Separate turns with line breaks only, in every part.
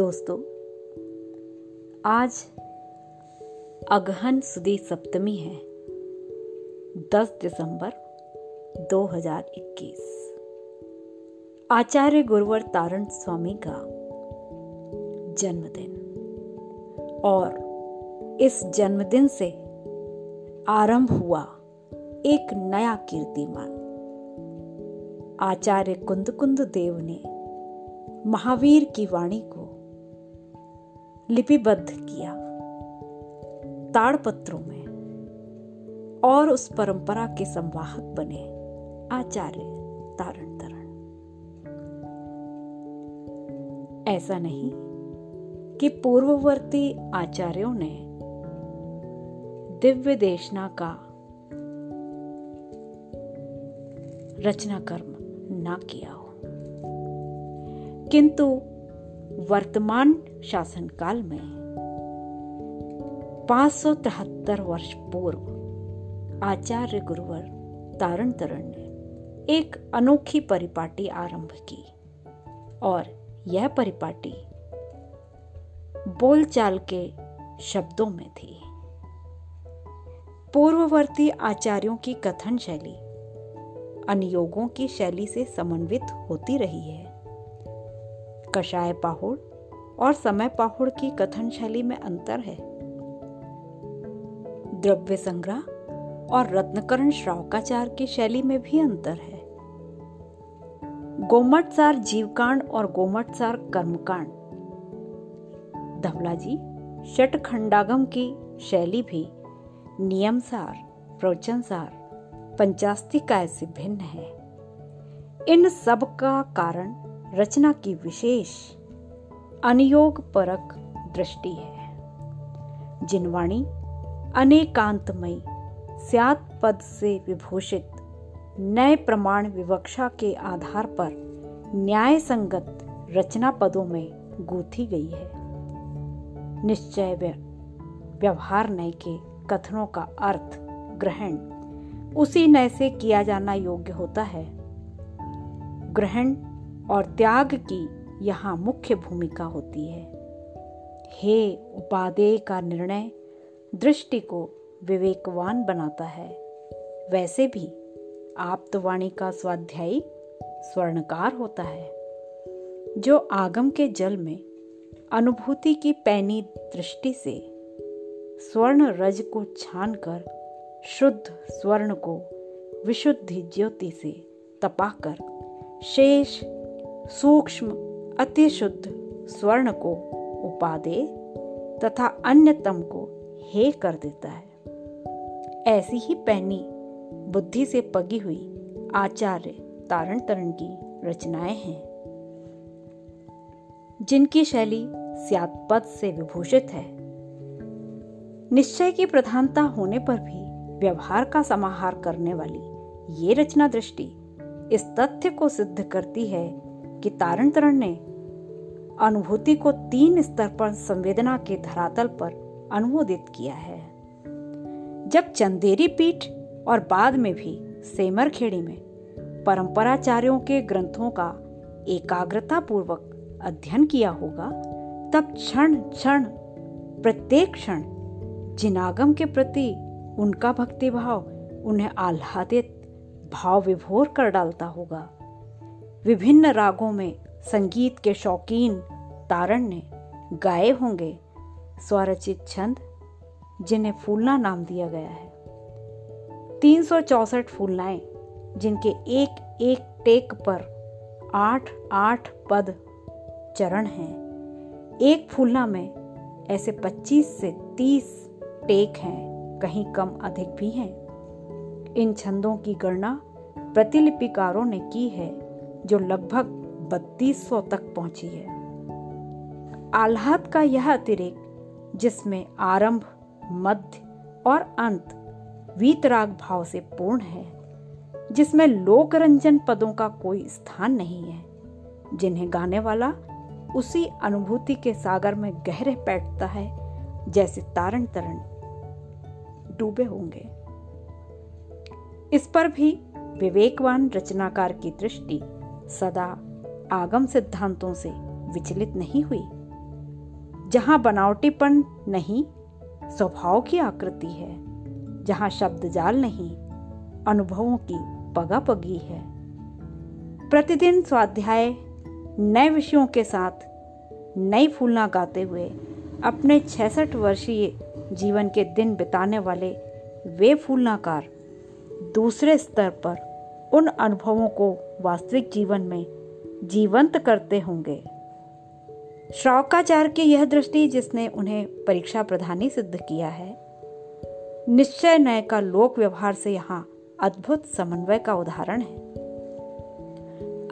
दोस्तों, आज अगहन सुदी सप्तमी है 10 दिसंबर 2021 आचार्य गुरुवर तारण स्वामी का जन्मदिन। और इस जन्मदिन से आरंभ हुआ एक नया कीर्तिमान। आचार्य कुंद कुंद देव ने महावीर की वाणी को लिपिबद्ध किया। ताड़पत्रों में और उस परंपरा के संवाहक बने आचार्य तारण तरण ऐसा नहीं कि पूर्ववर्ती आचार्यों ने दिव्य देशना का रचना कर्म ना किया हो। किंतु वर्तमान शासनकाल में। पाँच वर्ष पूर्व, आचार्य गुरुवर तारण तरण ने एक अनोखी परिपाटी आरंभ की और यह परिपाटी बोलचाल के शब्दों में थी। पूर्ववर्ती आचार्यों की कथन शैली अनियोगों की शैली से समन्वित होती रही है। कषाय पाहुड़ और समय पाहुड़ की कथन शैली में अंतर है। द्रव्य संग्रह और रत्नकरण श्रावकाचार की शैली में भी अंतर है। गोमटसार जीवकांड और गोमटसार कर्मकांड। धवला जी षट खंडागम की शैली भी नियमसार, प्रवचनसार, पंचास्तिकाय से भिन्न है। इन सब का कारण रचना की विशेष अनियोग परक दृष्टि है। जिनवाणी अनेकांतमयी स्यात पद से विभूषित नए प्रमाण विवक्षा के आधार पर न्याय संगत रचना पदों में गूथी गई है। निश्चय व्यवहार नय के कथनों का अर्थ ग्रहण उसी नय से किया जाना योग्य होता है। ग्रहण और त्याग की यहाँ मुख्य भूमिका होती है। हे उपादेय का निर्णय दृष्टि को विवेकवान बनाता है। वैसे भी आप्तवाणी का स्वाध्यायी स्वर्णकार होता है, जो आगम के जल में अनुभूति की पैनी दृष्टि से स्वर्ण रज को छानकर शुद्ध स्वर्ण को विशुद्धि ज्योति से तपाकर शेष सूक्ष्म अति शुद्ध स्वर्ण को उपादे तथा अन्यतम को हे कर देता है। ऐसी ही पैनी, बुद्धि से पगी हुई आचार्य तारण तरण की रचनाएँ हैं। जिनकी शैली स्यात्पद से विभूषित है। निश्चय की प्रधानता होने पर भी व्यवहार का समाहार करने वाली ये रचना दृष्टि इस तथ्य को सिद्ध करती है कि तारण तरण ने अनुभूति को तीन स्तर पर संवेदना के धरातल पर अनुमोदित किया है। जब चंदेरी पीठ और बाद में भी सेमर खेड़ी में परंपराचार्यों के ग्रंथों का एकाग्रता पूर्वक अध्ययन किया होगा, तब क्षण क्षण, प्रत्येक क्षण, जिनागम के प्रति उनका भक्तिभाव उन्हें आह्लादित भाव विभोर कर डालता होगा। विभिन्न रागों में संगीत के शौकीन तारण ने गाए होंगे स्वरचित छंद, जिन्हें फूलना नाम दिया गया है। तीन सौ चौसठ फूलनाएँ जिनके एक एक टेक पर आठ आठ पद चरण हैं। एक फूलना में ऐसे 25 से 30 टेक हैं, कहीं कम अधिक भी हैं। इन छंदों की गणना प्रतिलिपिकारों ने की है। जो लगभग बत्तीस सौ तक पहुँची है। आह्लाद का यह अतिरेक, जिसमें आरंभ, मध्य और अंत वीतराग भाव से पूर्ण है, जिसमें लोक रंजन पदों का कोई स्थान नहीं है, जिन्हें गाने वाला उसी अनुभूति के सागर में गहरे बैठता है, जैसे तारण तरण डूबे होंगे। इस पर भी विवेकवान रचनाकार की दृष्टि सदा आगम सिद्धांतों से विचलित नहीं हुई। जहाँ बनावटीपन नहीं, स्वभाव की आकृति है। जहाँ शब्द जाल नहीं, अनुभवों की पगा पगी है। प्रतिदिन स्वाध्याय नए विषयों के साथ नई फूलना गाते हुए अपने छसठ वर्षीय जीवन के दिन बिताने वाले वे फूलनाकार दूसरे स्तर पर उन अनुभवों को वास्तविक जीवन में जीवंत करते होंगे। श्रावकाचार्य की यह दृष्टि जिसने उन्हें परीक्षा प्रधानी सिद्ध किया है, निश्चय नय का लोक व्यवहार से यहाँ अद्भुत समन्वय का उदाहरण है।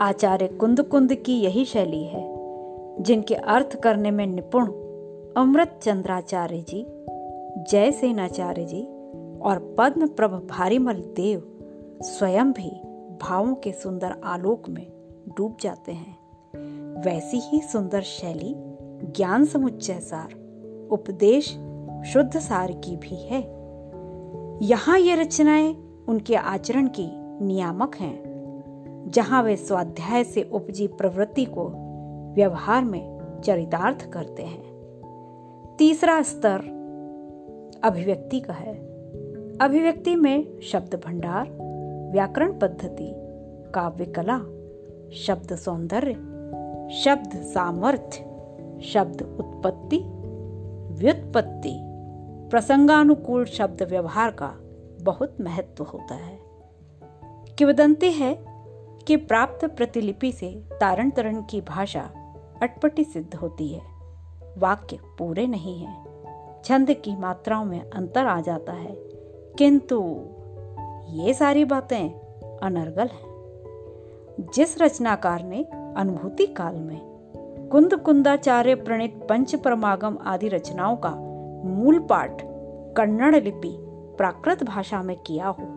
आचार्य कुंद कुंद की यही शैली है, जिनके अर्थ करने में निपुण अमृत चंद्राचार्य जी जय सेनाचार्य जी और पद्म प्रभ भारीमल देव स्वयं भी भावों के सुंदर आलोक में डूब जाते हैं। वैसी ही सुंदर शैली ज्ञान समुच्चय सार उपदेश शुद्ध सार की भी है। यहाँ ये रचनाएँ उनके आचरण की नियामक हैं, जहाँ वे स्वाध्याय से उपजी प्रवृत्ति को व्यवहार में चरितार्थ करते हैं। तीसरा स्तर अभिव्यक्ति का है। अभिव्यक्ति में शब्द भंडार व्याकरण पद्धति, काव्य कला, शब्द सौंदर्य, शब्द सामर्थ्य, शब्द उत्पत्ति, व्युत्पत्ति, प्रसंगानुकूल शब्द व्यवहार का बहुत महत्व होता है। किवदंती है कि प्राप्त प्रतिलिपि से तारण तरण की भाषा अटपटी सिद्ध होती है। वाक्य पूरे नहीं है। छंद की मात्राओं में अंतर आ जाता है। किंतु ये सारी बातें अनर्गल हैं। जिस रचनाकार ने अनुभूति काल में कुंद कुंदाचार्य प्रणीत पंच परमागम आदि रचनाओं का मूल पाठ कन्नड़ लिपि प्राकृत भाषा में किया हो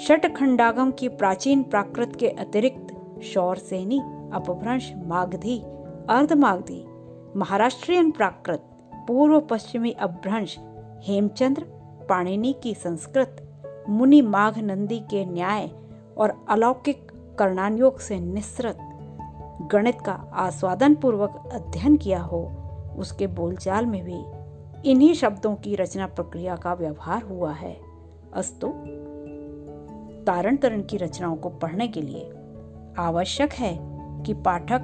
षट खंडागम की प्राचीन प्राकृत के अतिरिक्त शौर सेनी, अपभ्रंश, मागधी, अर्धमागधी, महाराष्ट्रियन प्राकृत, पूर्व पश्चिमी अपभ्रंश हेमचंद्र, पाणिनि की संस्कृत मुनि माघ नंदी के न्याय और अलौकिक कर्णान्योग से निस्रत गणित का आस्वादन पूर्वक अध्ययन किया हो, उसके बोलचाल में भी इन्हीं शब्दों की रचना प्रक्रिया का व्यवहार हुआ है। अस्तु तारण तरण की रचनाओं को पढ़ने के लिए आवश्यक है कि पाठक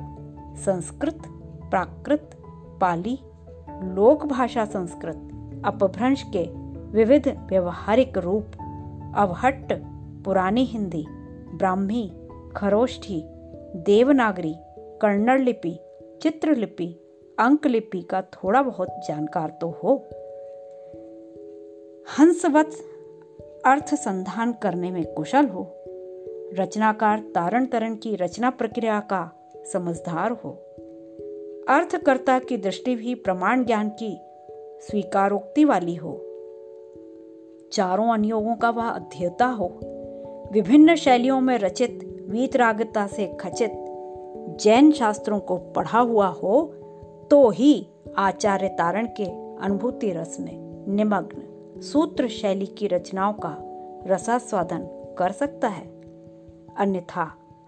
संस्कृत, प्राकृत, पाली, लोक भाषा संस्कृत, अपभ्रंश के विविध व्यवहारिक रूप अवहट्ट, पुरानी हिंदी, ब्राह्मी, खरोष्ठी, देवनागरी कन्नड़ लिपि चित्रलिपि अंक लिपि का थोड़ा बहुत जानकार तो हो। हंसवत अर्थ संधान करने में कुशल हो। रचनाकार तारण तरण की रचना प्रक्रिया का समझदार हो। अर्थकर्ता की दृष्टि भी प्रमाण ज्ञान की स्वीकारोक्ति वाली हो। चारों अनियोगों का वह अध्येता हो। विभिन्न शैलियों में रचित, वीतरागता से खचित, जैन शास्त्रों को पढ़ा हुआ हो तो ही आचार्य तारण के अनुभूति रस में निमग्न सूत्र शैली की रचनाओं का रसास्वादन कर सकता है। अन्यथा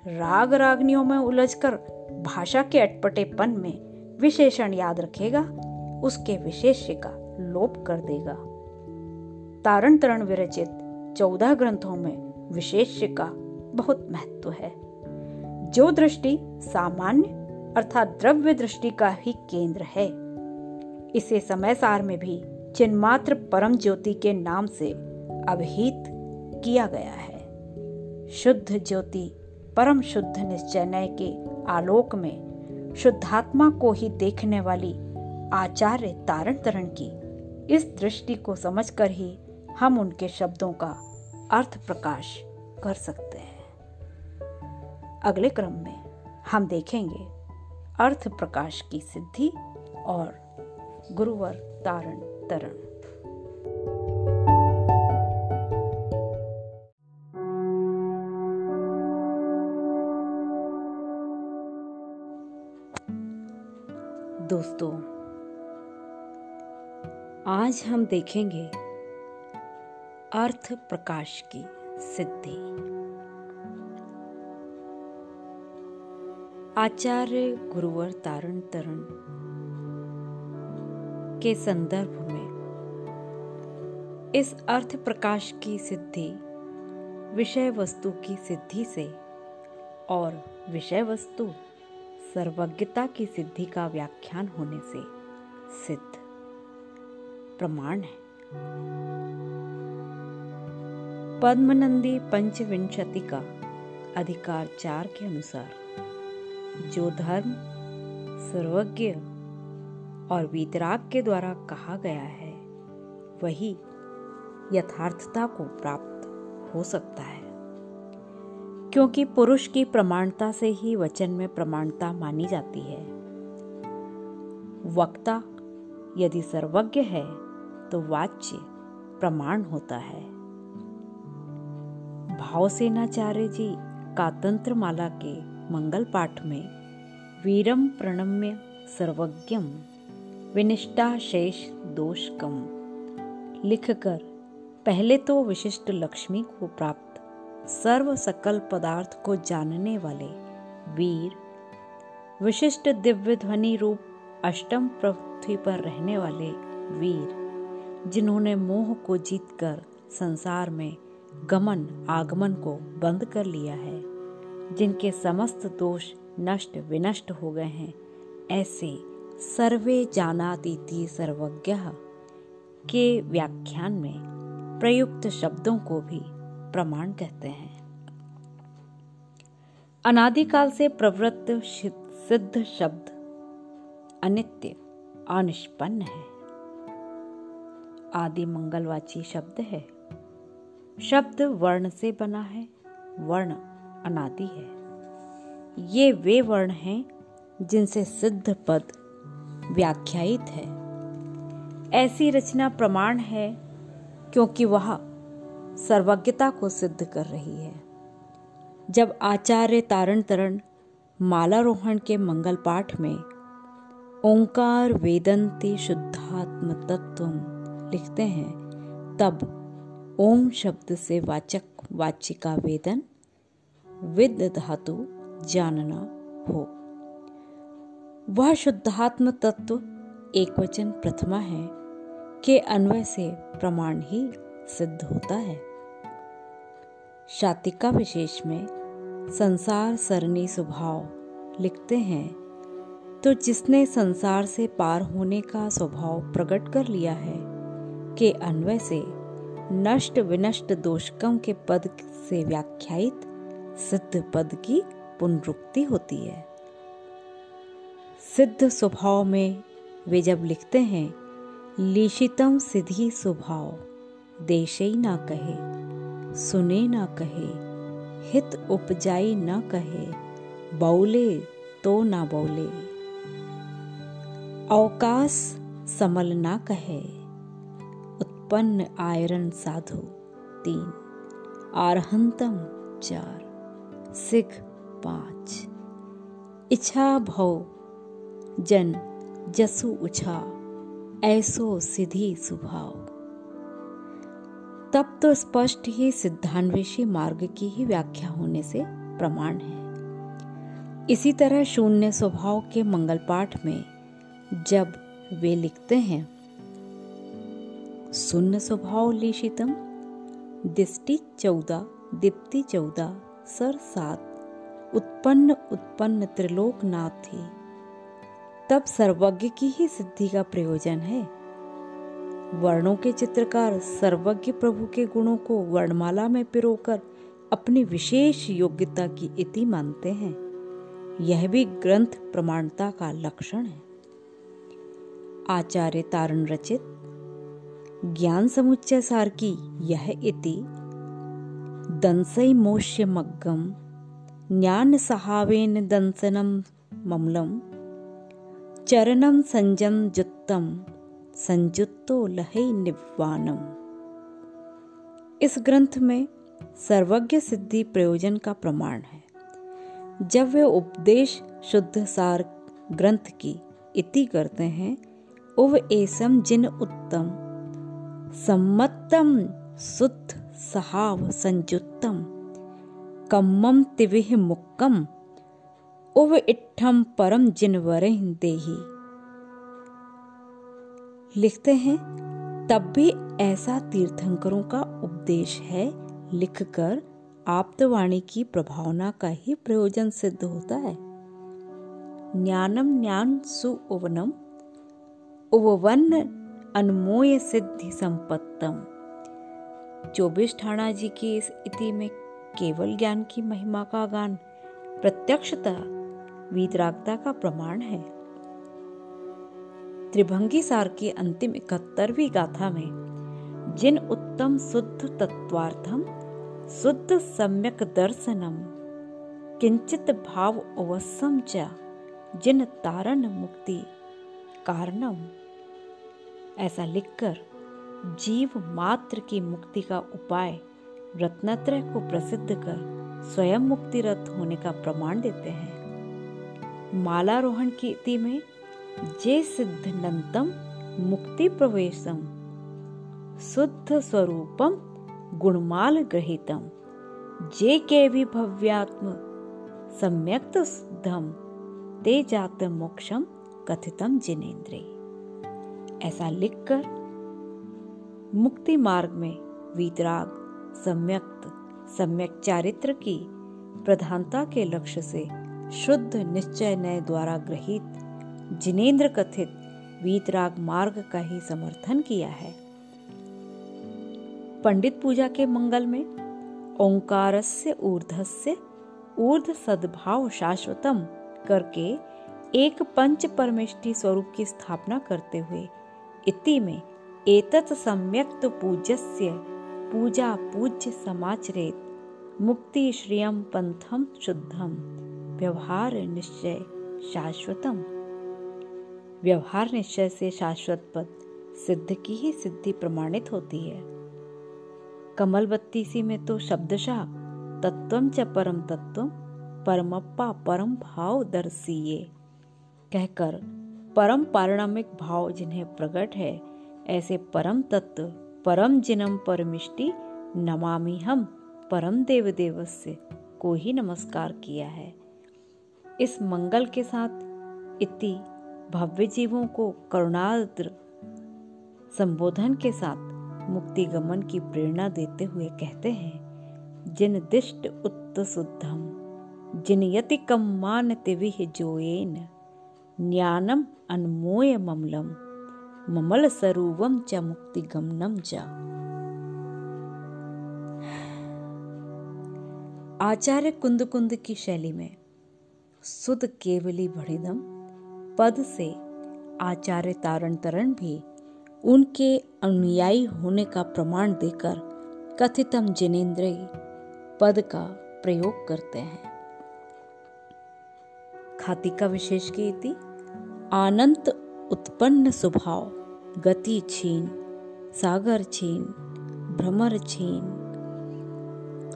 राग रागनियों में उलझकर भाषा के अटपटेपन में विशेषण याद रखेगा, उसके विशेष्य का लोप कर देगा। तारण तरण विरचित चौदह ग्रंथों में विशेष्य का बहुत महत्व है। जो दृष्टि सामान्य अर्थात द्रव्य दृष्टि का ही केंद्र है। इसे समय सार में भी चिन्मात्र परम ज्योति के नाम से अभिहित किया गया है। शुद्ध ज्योति परम शुद्ध निश्चय के आलोक में शुद्धात्मा को ही देखने वाली आचार्य तारण तरण की इस दृष्टि को समझकर ही हम उनके शब्दों का अर्थ प्रकाश कर सकते हैं। अगले क्रम में हम देखेंगे अर्थ प्रकाश की सिद्धि और गुरुवर तारण तरण। दोस्तों, आज हम देखेंगे अर्थ प्रकाश की सिद्धि। आचार्य गुरुवर तारण तरण के संदर्भ में इस अर्थ प्रकाश की सिद्धि, विषय वस्तु की सिद्धि से और विषय वस्तु सर्वज्ञता की सिद्धि का व्याख्यान होने से सिद्ध प्रमाण है। पद्मनंदी पंचविंशति का अधिकार चार के अनुसार। जो धर्म, सर्वज्ञ और वीतराग के द्वारा कहा गया है, वही यथार्थता को प्राप्त हो सकता है। क्योंकि पुरुष की प्रमाणता से ही वचन में प्रमाणता मानी जाती है। वक्ता, यदि सर्वज्ञ है तो वाच्य प्रमाण होता है। भावसेनाचार्य जी कातंत्र माला के मंगल पाठ में वीरम प्रणम्य सर्वज्ञम विनिष्ठा शेष दोष कम लिखकर, पहले तो विशिष्ट लक्ष्मी को प्राप्त सर्व सकल पदार्थ को जानने वाले वीर, विशिष्ट दिव्य ध्वनि रूप अष्टम पृथ्वी पर रहने वाले वीर, जिन्होंने मोह को जीतकर संसार में गमन आगमन को बंद कर लिया है। जिनके समस्त दोष नष्ट विनष्ट हो गए हैं, ऐसे सर्वे जानातीति सर्वज्ञ के व्याख्यान में प्रयुक्त शब्दों को भी प्रमाण कहते हैं। अनादिकाल से प्रवृत्त सिद्ध शब्द अनित्य अनिष्पन्न है। आदि मंगलवाची शब्द है। शब्द वर्ण से बना है, वर्ण अनादि है। ये वे वर्ण हैं जिनसे सिद्ध पद व्याख्यायित है। ऐसी रचना प्रमाण है क्योंकि वह सर्वज्ञता को सिद्ध कर रही है। जब आचार्य तारण तरण मालारोहण के मंगल पाठ में ओंकार वेदंती शुद्धात्म तत्व लिखते हैं, तब ओम शब्द से वाचक, वाचिका वेदन, विद धातु जानना हो। वह शुद्धात्म तत्व एक वचन प्रथमा है, के अन्वय से प्रमाण ही सिद्ध होता है। शातिका विशेष में संसार सरणी स्वभाव लिखते हैं तो जिसने संसार से पार होने का स्वभाव प्रकट कर लिया है, के अन्वय से नष्ट विनष्ट दोषकम के पद से व्याख्यायित सिद्ध पद की पुनरुक्ति होती है। सिद्ध स्वभाव में वे जब लिखते हैं, लिशितम सिद्धि स्वभाव देशई ना कहे, सुने ना कहे, हित उपजाई न कहे, बौले तो ना बौले। अवकाश समल ना कहे। उत्पन्न आयरन साधु, तीन। आरहंतम, चार। सिख, पाँच। इच्छा भव। जन, जसु उछा। ऐसो सिधि सुभाव। तब तो स्पष्ट ही सिद्धान्वेषी मार्ग की ही व्याख्या होने से प्रमाण है। इसी तरह शून्य स्वभाव के मंगल पाठ में जब वे लिखते हैं सुन्न स्वभाव लेशितम। दिष्टि चौदह दीप्ति चौदह सर सात। उत्पन्न उत्पन्न त्रिलोकनाथ। थी तब सर्वज्ञ की ही सिद्धि का प्रयोजन है। वर्णों के चित्रकार सर्वज्ञ प्रभु के गुणों को वर्णमाला में पिरोकर अपनी विशेष योग्यता की इति मानते हैं। यह भी ग्रंथ प्रमाणता का लक्षण है। आचार्य तारण रचित ज्ञान समुच्चय सार की यह इति। दंसई मोष्य मग्गम ज्ञान सहावेन दंसनम ममलम चरणम संजम जुत्तम, संजुत्तो लहे निवानम। इस ग्रंथ में सर्वज्ञ सिद्धि प्रयोजन का प्रमाण है। जब वे उपदेश शुद्ध सार ग्रंथ की इति करते हैं, उव एसम जिन उत्तम सम्मतम सुत सहाव संजुत्तम। कम्मम तिविह मुक्कम। उव इट्ठम परम जिनवर देही। लिखते हैं, तब भी ऐसा तीर्थंकरों का उपदेश है, लिखकर आप्तवाणी की प्रभावना का ही प्रयोजन सिद्ध होता है। ज्ञानम ज्ञान सुवनम उवन अनमोय सिद्धि संपत्तम। चौबीस ठाणा जी की इस इति में केवल ज्ञान की महिमा का गान, प्रत्यक्षता वीतरागता का प्रमाण है। त्रिभंगी सार की अंतिम इकहत्तरवीं गाथा में, जिन उत्तम शुद्ध तत्वार्थम, शुद्ध सम्यक दर्शनम, किंचित भाव अवसम च, जिन तारण मुक्ति कारणम। ऐसा लिखकर जीव मात्र की मुक्ति का उपाय रत्नत्रय को प्रसिद्ध कर स्वयं मुक्तिरत होने का प्रमाण देते हैं। मालारोहण की इति में जे सिद्धनंतम मुक्ति प्रवेशम, शुद्ध स्वरूपम गुणमाल ग्रहितम जे के भी भव्यात्म सम्यक्त शुद्धम ते जात मोक्षम कथितम जिनेन्द्रे ऐसा लिखकर मुक्ति मार्ग में वीतराग, सम्यक्त, सम्यक चारित्र की प्रधानता के लक्ष्य से शुद्ध निश्चय नय द्वारा ग्रहित जिनेन्द्र कथित वीतराग मार्ग का ही समर्थन किया है। पंडित पूजा के मंगल में ओंकारस्य ऊर्धस्य ऊर्ध सद्भाव शाश्वतम करके एक पंच परमेष्टि स्वरूप की स्थापना करते हुए इति में एतत् सम्यक्त पूज्यस्य पूजा पूज्य समाचरेत मुक्ति श्रियम पंथम शुद्धम व्यवहार निश्चय शाश्वतम। व्यवहार निश्चय से शाश्वत पद सिद्ध की ही सिद्धि प्रमाणित होती है। कमल बत्तीसी में तो शब्दशाह तत्वम च परम तत्व परमप्पा परम भाव दर्शिये। कहकर परम पारिणामिक भाव जिन्हें प्रकट है, ऐसे परम तत्व, परम जिनम परमिष्टि, नमामि हम, परम देव देवस्य को ही नमस्कार किया है। इस मंगल के साथ इति भव्य जीवों को करुणाद्र संबोधन के साथ मुक्ति गमन की प्रेरणा देते हुए कहते हैं, जिन दिष्ट उत्त शुद्धम जिन यति कम मान तिविह जोएन ज्ञानम अनमोय ममलम ममल स्वरूपम च मुक्ति गमनम च। आचार्य कुंद कुंद की शैली में सुध केवली भड़िदम पद से आचार्य तारण तरण भी उनके अनुयायी होने का प्रमाण देकर कथितम जिनेन्द्र पद का प्रयोग करते हैं। खाती का विशेष की इति? आनंत उत्पन्न स्वभाव, गति छीन, सागर छीन, भ्रमर छीन।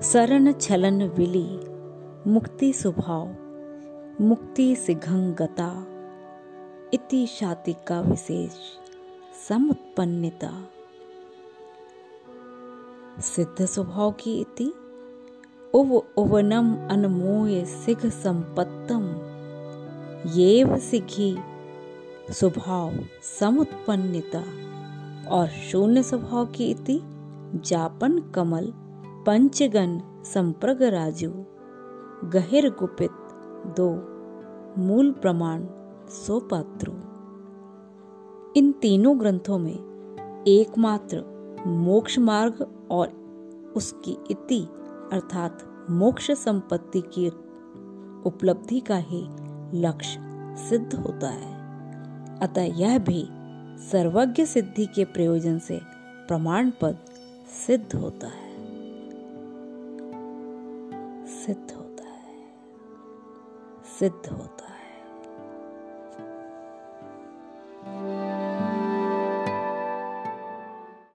शरण छलन विली, मुक्ति स्वभाव, मुक्ति सिघंगता, इति शातिका विशेष समुत्पन्नता। सिद्ध स्वभाव की इति, उव उवनम अनमोय सिघ संपत्तम, येव सिघी स्वभाव समुत्पन्नता और शून्य स्वभाव की इति जापन कमल पंचगन संप्रग राजु। गहिर गुपित दो मूल प्रमाण सोपात्रो। इन तीनों ग्रंथों में एकमात्र मोक्ष मार्ग और उसकी इति अर्थात मोक्ष संपत्ति की उपलब्धि का ही लक्ष्य सिद्ध होता है। अतः यह भी सर्वज्ञ सिद्धि के प्रयोजन से प्रमाण पद सिद्ध होता है। सिद्ध होता है। सिद्ध होता है